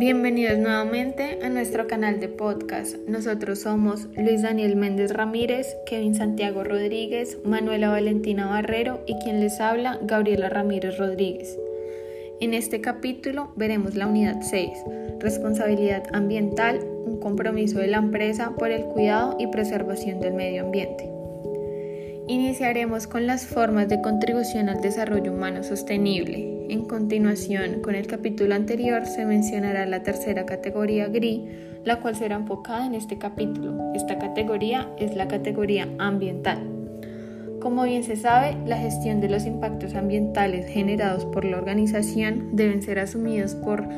Bienvenidos nuevamente a nuestro canal de podcast. Nosotros somos Luis Daniel Méndez Ramírez, Kevin Santiago Rodríguez, Manuela Valentina Barrero y quien les habla, Gabriela Ramírez Rodríguez. En este capítulo veremos la unidad 6, responsabilidad ambiental, un compromiso de la empresa por el cuidado y preservación del medio ambiente. Iniciaremos con las formas de contribución al desarrollo humano sostenible. En continuación, con el capítulo anterior se mencionará la tercera categoría GRI, la cual será enfocada en este capítulo. Esta categoría es la categoría ambiental. Como bien se sabe, la gestión de los impactos ambientales generados por la organización deben ser asumidos por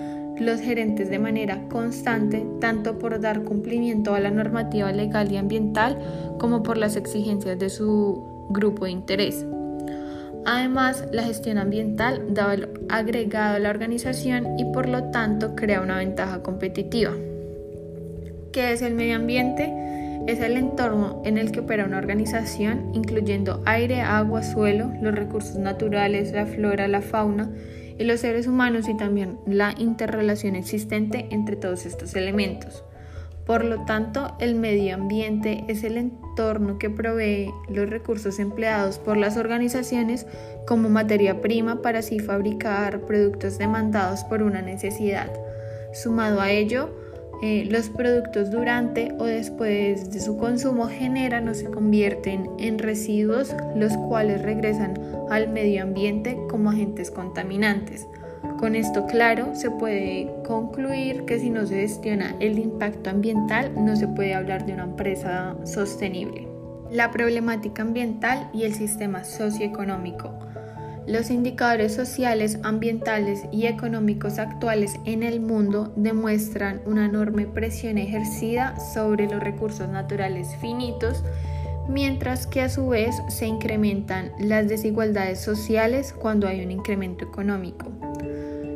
los gerentes de manera constante, tanto por dar cumplimiento a la normativa legal y ambiental como por las exigencias de su grupo de interés. Además, la gestión ambiental da agregado a la organización y por lo tanto crea una ventaja competitiva. ¿Qué es el medio ambiente? Es el entorno en el que opera una organización, incluyendo aire, agua, suelo, los recursos naturales, la flora, la fauna, y los seres humanos y también la interrelación existente entre todos estos elementos. Por lo tanto, el medio ambiente es el entorno que provee los recursos empleados por las organizaciones como materia prima para así fabricar productos demandados por una necesidad. Sumado a ello, eh, los productos durante o después de su consumo generan o se convierten en residuos, los cuales regresan al medio ambiente como agentes contaminantes. Con esto claro, se puede concluir que si no se gestiona el impacto ambiental, no se puede hablar de una empresa sostenible. La problemática ambiental y el sistema socioeconómico. Los indicadores sociales, ambientales y económicos actuales en el mundo demuestran una enorme presión ejercida sobre los recursos naturales finitos, mientras que a su vez se incrementan las desigualdades sociales cuando hay un incremento económico.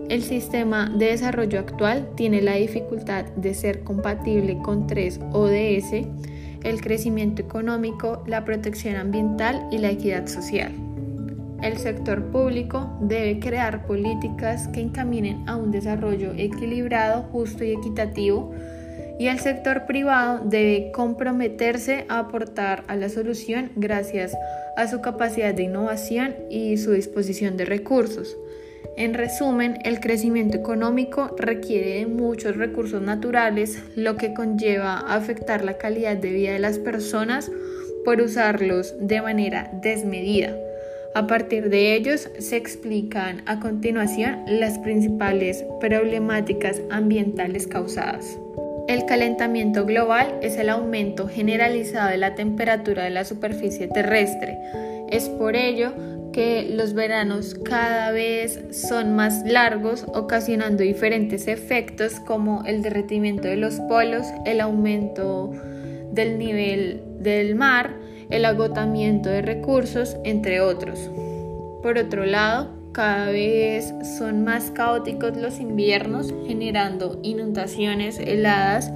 El sistema de desarrollo actual tiene la dificultad de ser compatible con tres ODS, el crecimiento económico, la protección ambiental y la equidad social. El sector público debe crear políticas que encaminen a un desarrollo equilibrado, justo y equitativo, y el sector privado debe comprometerse a aportar a la solución gracias a su capacidad de innovación y su disposición de recursos. En resumen, el crecimiento económico requiere de muchos recursos naturales, lo que conlleva afectar la calidad de vida de las personas por usarlos de manera desmedida. A partir de ellos se explican a continuación las principales problemáticas ambientales causadas. El calentamiento global es el aumento generalizado de la temperatura de la superficie terrestre. Es por ello que los veranos cada vez son más largos, ocasionando diferentes efectos como el derretimiento de los polos, el aumento del nivel del mar, el agotamiento de recursos, entre otros. Por otro lado, cada vez son más caóticos los inviernos, generando inundaciones, heladas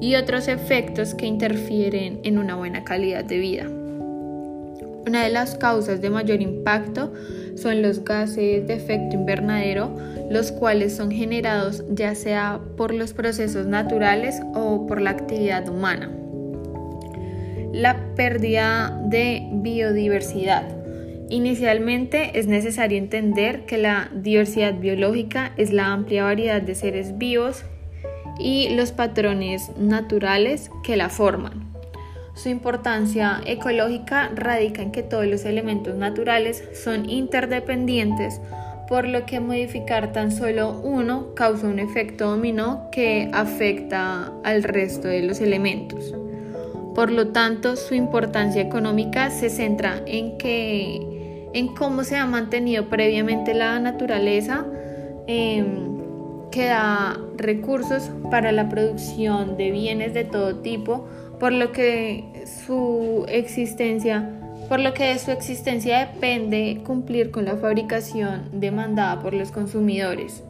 y otros efectos que interfieren en una buena calidad de vida. Una de las causas de mayor impacto son los gases de efecto invernadero, los cuales son generados ya sea por los procesos naturales o por la actividad humana la pérdida de biodiversidad. Inicialmente es necesario entender que la diversidad biológica es la amplia variedad de seres vivos y los patrones naturales que la forman. Su importancia ecológica radica en que todos los elementos naturales son interdependientes, por lo que modificar tan solo uno causa un efecto dominó que afecta al resto de los elementos. Por lo tanto, su importancia económica se centra en, que, en cómo se ha mantenido previamente la naturaleza, em, que da recursos para la producción de bienes de todo tipo, por lo que su existencia por lo que de su existencia depende cumplir con la fabricación demandada por los consumidores.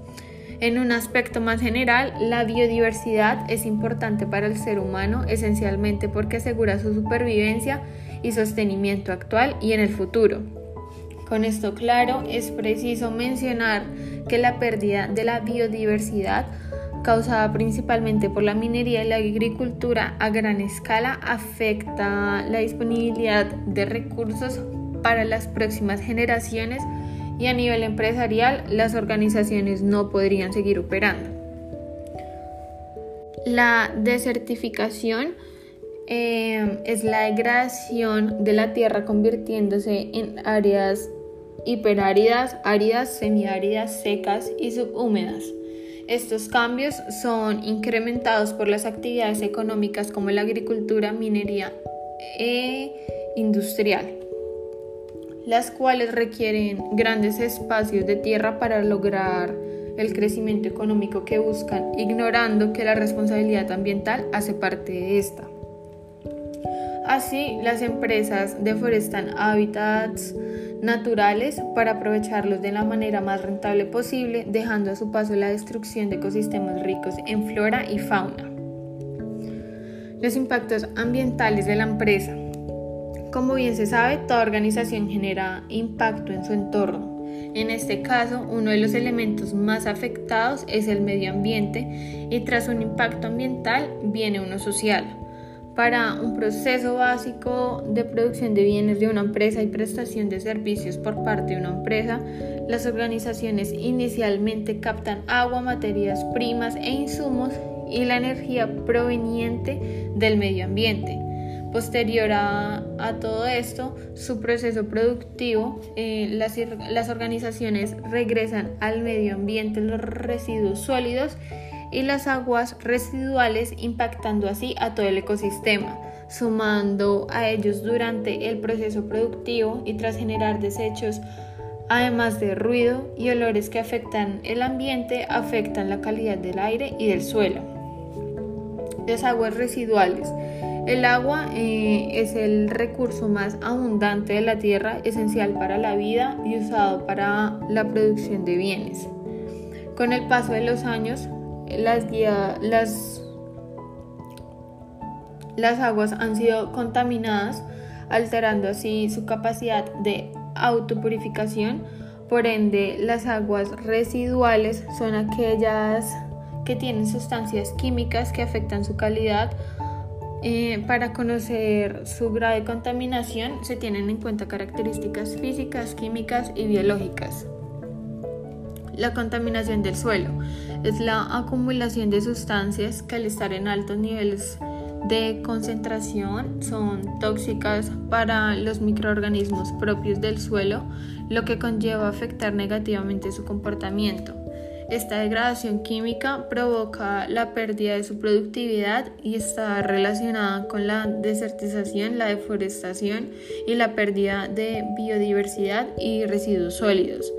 En un aspecto más general, la biodiversidad es importante para el ser humano esencialmente porque asegura su supervivencia y sostenimiento actual y en el futuro. Con esto claro, es preciso mencionar que la pérdida de la biodiversidad causada principalmente por la minería y la agricultura a gran escala, afecta la disponibilidad de recursos para las próximas generaciones y a nivel empresarial las organizaciones no podrían seguir operando. La desertificación eh, es la degradación de la tierra convirtiéndose en áreas hiperáridas, áridas, semiáridas, secas y subhúmedas. Estos cambios son incrementados por las actividades económicas como la agricultura, minería e industrial, las cuales requieren grandes espacios de tierra para lograr el crecimiento económico que buscan, ignorando que la responsabilidad ambiental hace parte de esta. Así, las empresas deforestan hábitats naturales para aprovecharlos de la manera más rentable posible, dejando a su paso la destrucción de ecosistemas ricos en flora y fauna. Los impactos ambientales de la empresa. Como bien se sabe, toda organización genera impacto en su entorno. En este caso, uno de los elementos más afectados es el medio ambiente y tras un impacto ambiental viene uno social para un proceso básico de producción de bienes de una empresa y prestación de servicios por parte de una empresa, las organizaciones inicialmente captan agua, materias primas e insumos y la energía proveniente del medio ambiente. Posterior a, todo esto, su proceso productivo, eh, las, las organizaciones regresan al medio ambiente los residuos sólidos y las aguas residuales impactando así a todo el ecosistema, sumando a ellos durante el proceso productivo y tras generar desechos, además de ruido y olores que afectan el ambiente, afectan la calidad del aire y del suelo. Las aguas residuales. El agua eh, es el recurso más abundante de la tierra, esencial para la vida y usado para la producción de bienes. Con el paso de los años, las, las, las aguas han sido contaminadas, alterando así su capacidad de autopurificación. Por ende, las aguas residuales son aquellas que tienen sustancias químicas que afectan su calidad. Eh, para conocer su grado de contaminación se tienen en cuenta características físicas, químicas y biológicas. La contaminación del suelo es la acumulación de sustancias que al estar en altos niveles de concentración son tóxicas para los microorganismos propios del suelo, lo que conlleva afectar negativamente su comportamiento. Esta degradación química provoca la pérdida de su productividad y está relacionada con la desertización, la deforestación y la pérdida de biodiversidad y residuos sólidos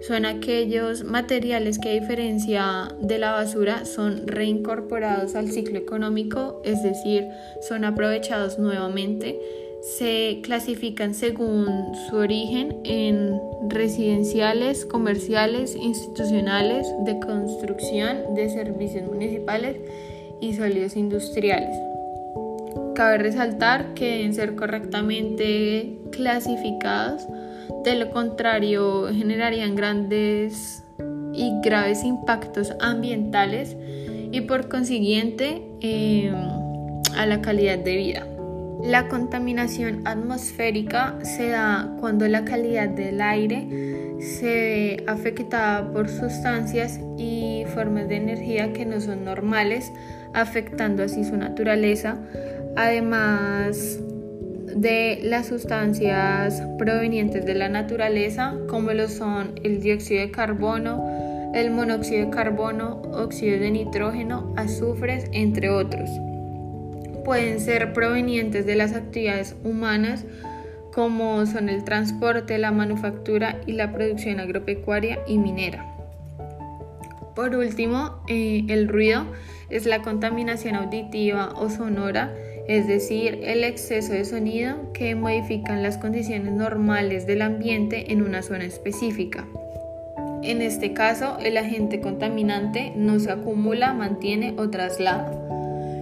son aquellos materiales que a diferencia de la basura son reincorporados al ciclo económico, es decir, son aprovechados nuevamente. Se clasifican según su origen en residenciales, comerciales, institucionales, de construcción, de servicios municipales y sólidos industriales. Cabe resaltar que deben ser correctamente clasificados de lo contrario, generarían grandes y graves impactos ambientales y por consiguiente em, a la calidad de vida. La contaminación atmosférica se da cuando la calidad del aire se ve afectada por sustancias y formas de energía que no son normales, afectando así su naturaleza. Además, de las sustancias provenientes de la naturaleza, como lo son el dióxido de carbono, el monóxido de carbono, óxido de nitrógeno, azufres, entre otros. Pueden ser provenientes de las actividades humanas, como son el transporte, la manufactura y la producción agropecuaria y minera. Por último, eh, el ruido es la contaminación auditiva o sonora es decir, el exceso de sonido que modifican las condiciones normales del ambiente en una zona específica. En este caso, el agente contaminante no se acumula, mantiene o traslada.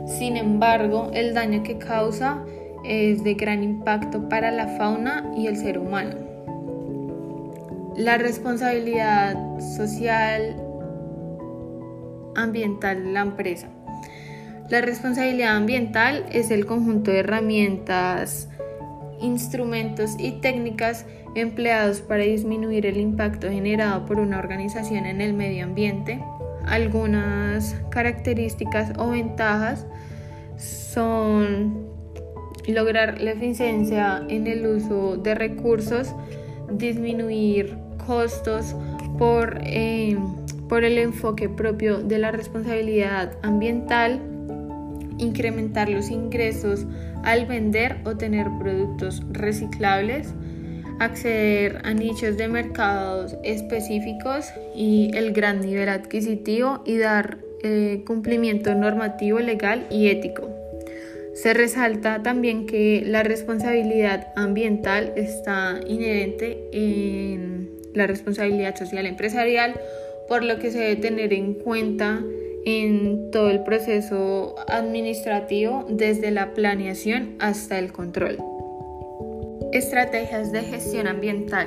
Sin embargo, el daño que causa es de gran impacto para la fauna y el ser humano. La responsabilidad social ambiental de la empresa. La responsabilidad ambiental es el conjunto de herramientas, instrumentos y técnicas empleados para disminuir el impacto generado por una organización en el medio ambiente. Algunas características o ventajas son lograr la eficiencia en el uso de recursos, disminuir costos por, eh, por el enfoque propio de la responsabilidad ambiental, incrementar los ingresos al vender o tener productos reciclables, acceder a nichos de mercados específicos y el gran nivel adquisitivo y dar eh, cumplimiento normativo, legal y ético. Se resalta también que la responsabilidad ambiental está inherente en la responsabilidad social empresarial, por lo que se debe tener en cuenta en todo el proceso administrativo desde la planeación hasta el control. Estrategias de gestión ambiental.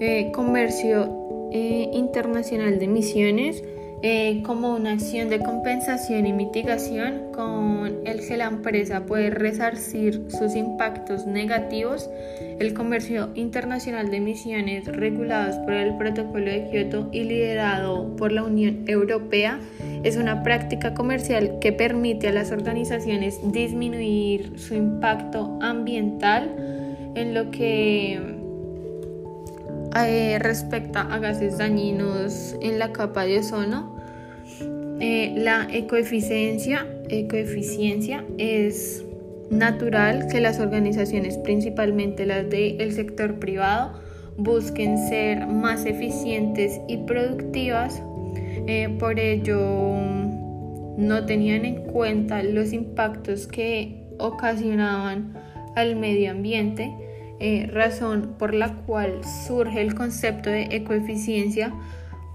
Eh, comercio eh, internacional de emisiones eh, como una acción de compensación y mitigación con el que la empresa puede resarcir sus impactos negativos. El comercio internacional de emisiones regulados por el Protocolo de Kioto y liderado por la Unión Europea es una práctica comercial que permite a las organizaciones disminuir su impacto ambiental en lo que eh, respecta a gases dañinos en la capa de ozono eh, la ecoeficiencia, ecoeficiencia es natural que las organizaciones, principalmente las del sector privado, busquen ser más eficientes y productivas. Eh, por ello, no tenían en cuenta los impactos que ocasionaban al medio ambiente, eh, razón por la cual surge el concepto de ecoeficiencia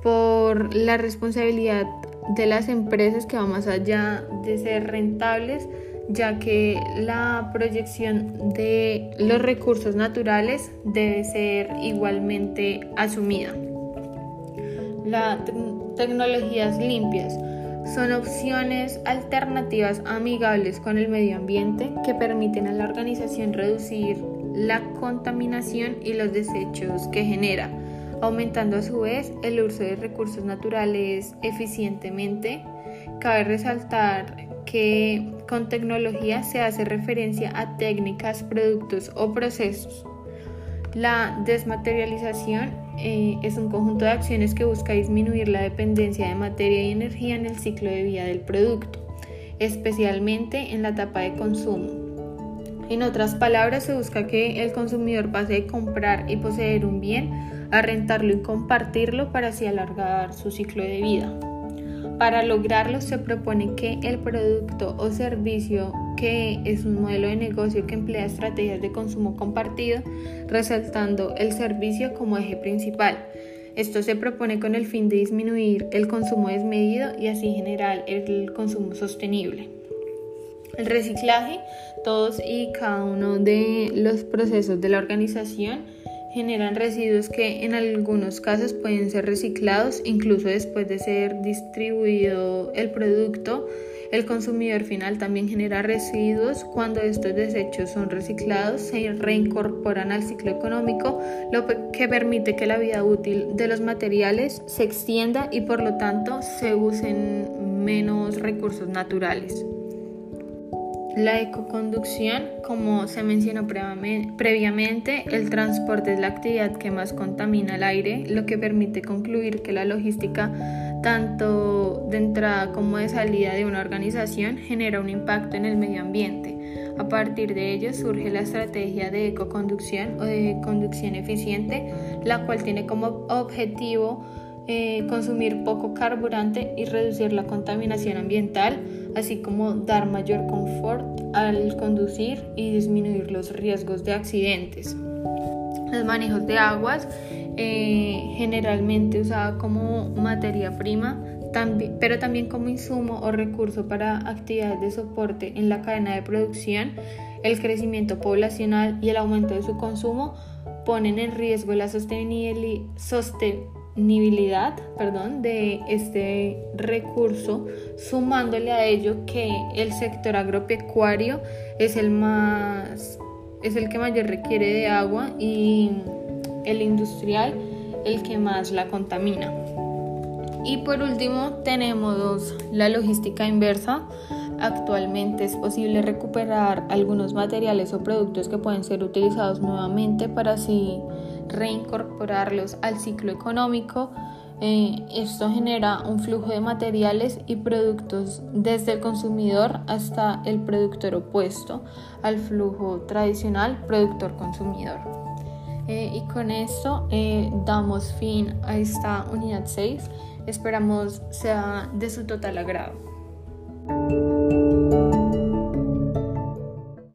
por la responsabilidad de las empresas que va más allá de ser rentables, ya que la proyección de los recursos naturales debe ser igualmente asumida. Las tecnologías limpias son opciones alternativas amigables con el medio ambiente que permiten a la organización reducir la contaminación y los desechos que genera aumentando a su vez el uso de recursos naturales eficientemente. Cabe resaltar que con tecnología se hace referencia a técnicas, productos o procesos. La desmaterialización eh, es un conjunto de acciones que busca disminuir la dependencia de materia y energía en el ciclo de vida del producto, especialmente en la etapa de consumo. En otras palabras, se busca que el consumidor pase de comprar y poseer un bien a rentarlo y compartirlo para así alargar su ciclo de vida. Para lograrlo se propone que el producto o servicio que es un modelo de negocio que emplea estrategias de consumo compartido, resaltando el servicio como eje principal. Esto se propone con el fin de disminuir el consumo desmedido y así generar el consumo sostenible. El reciclaje, todos y cada uno de los procesos de la organización generan residuos que en algunos casos pueden ser reciclados incluso después de ser distribuido el producto. El consumidor final también genera residuos cuando estos desechos son reciclados, se reincorporan al ciclo económico, lo que permite que la vida útil de los materiales se extienda y por lo tanto se usen menos recursos naturales. La ecoconducción, como se mencionó previamente, el transporte es la actividad que más contamina el aire, lo que permite concluir que la logística, tanto de entrada como de salida de una organización, genera un impacto en el medio ambiente. A partir de ello surge la estrategia de ecoconducción o de conducción eficiente, la cual tiene como objetivo eh, consumir poco carburante y reducir la contaminación ambiental, así como dar mayor confort al conducir y disminuir los riesgos de accidentes. Los manejos de aguas, eh, generalmente usada como materia prima, pero también como insumo o recurso para actividades de soporte en la cadena de producción, el crecimiento poblacional y el aumento de su consumo ponen en riesgo la sostenibilidad sostenibilidad perdón, de este recurso, sumándole a ello que el sector agropecuario es el más es el que mayor requiere de agua y el industrial el que más la contamina. Y por último tenemos la logística inversa. Actualmente es posible recuperar algunos materiales o productos que pueden ser utilizados nuevamente para así reincorporarlos al ciclo económico. Eh, esto genera un flujo de materiales y productos desde el consumidor hasta el productor opuesto al flujo tradicional productor-consumidor. Eh, y con esto eh, damos fin a esta unidad 6. Esperamos sea de su total agrado. Música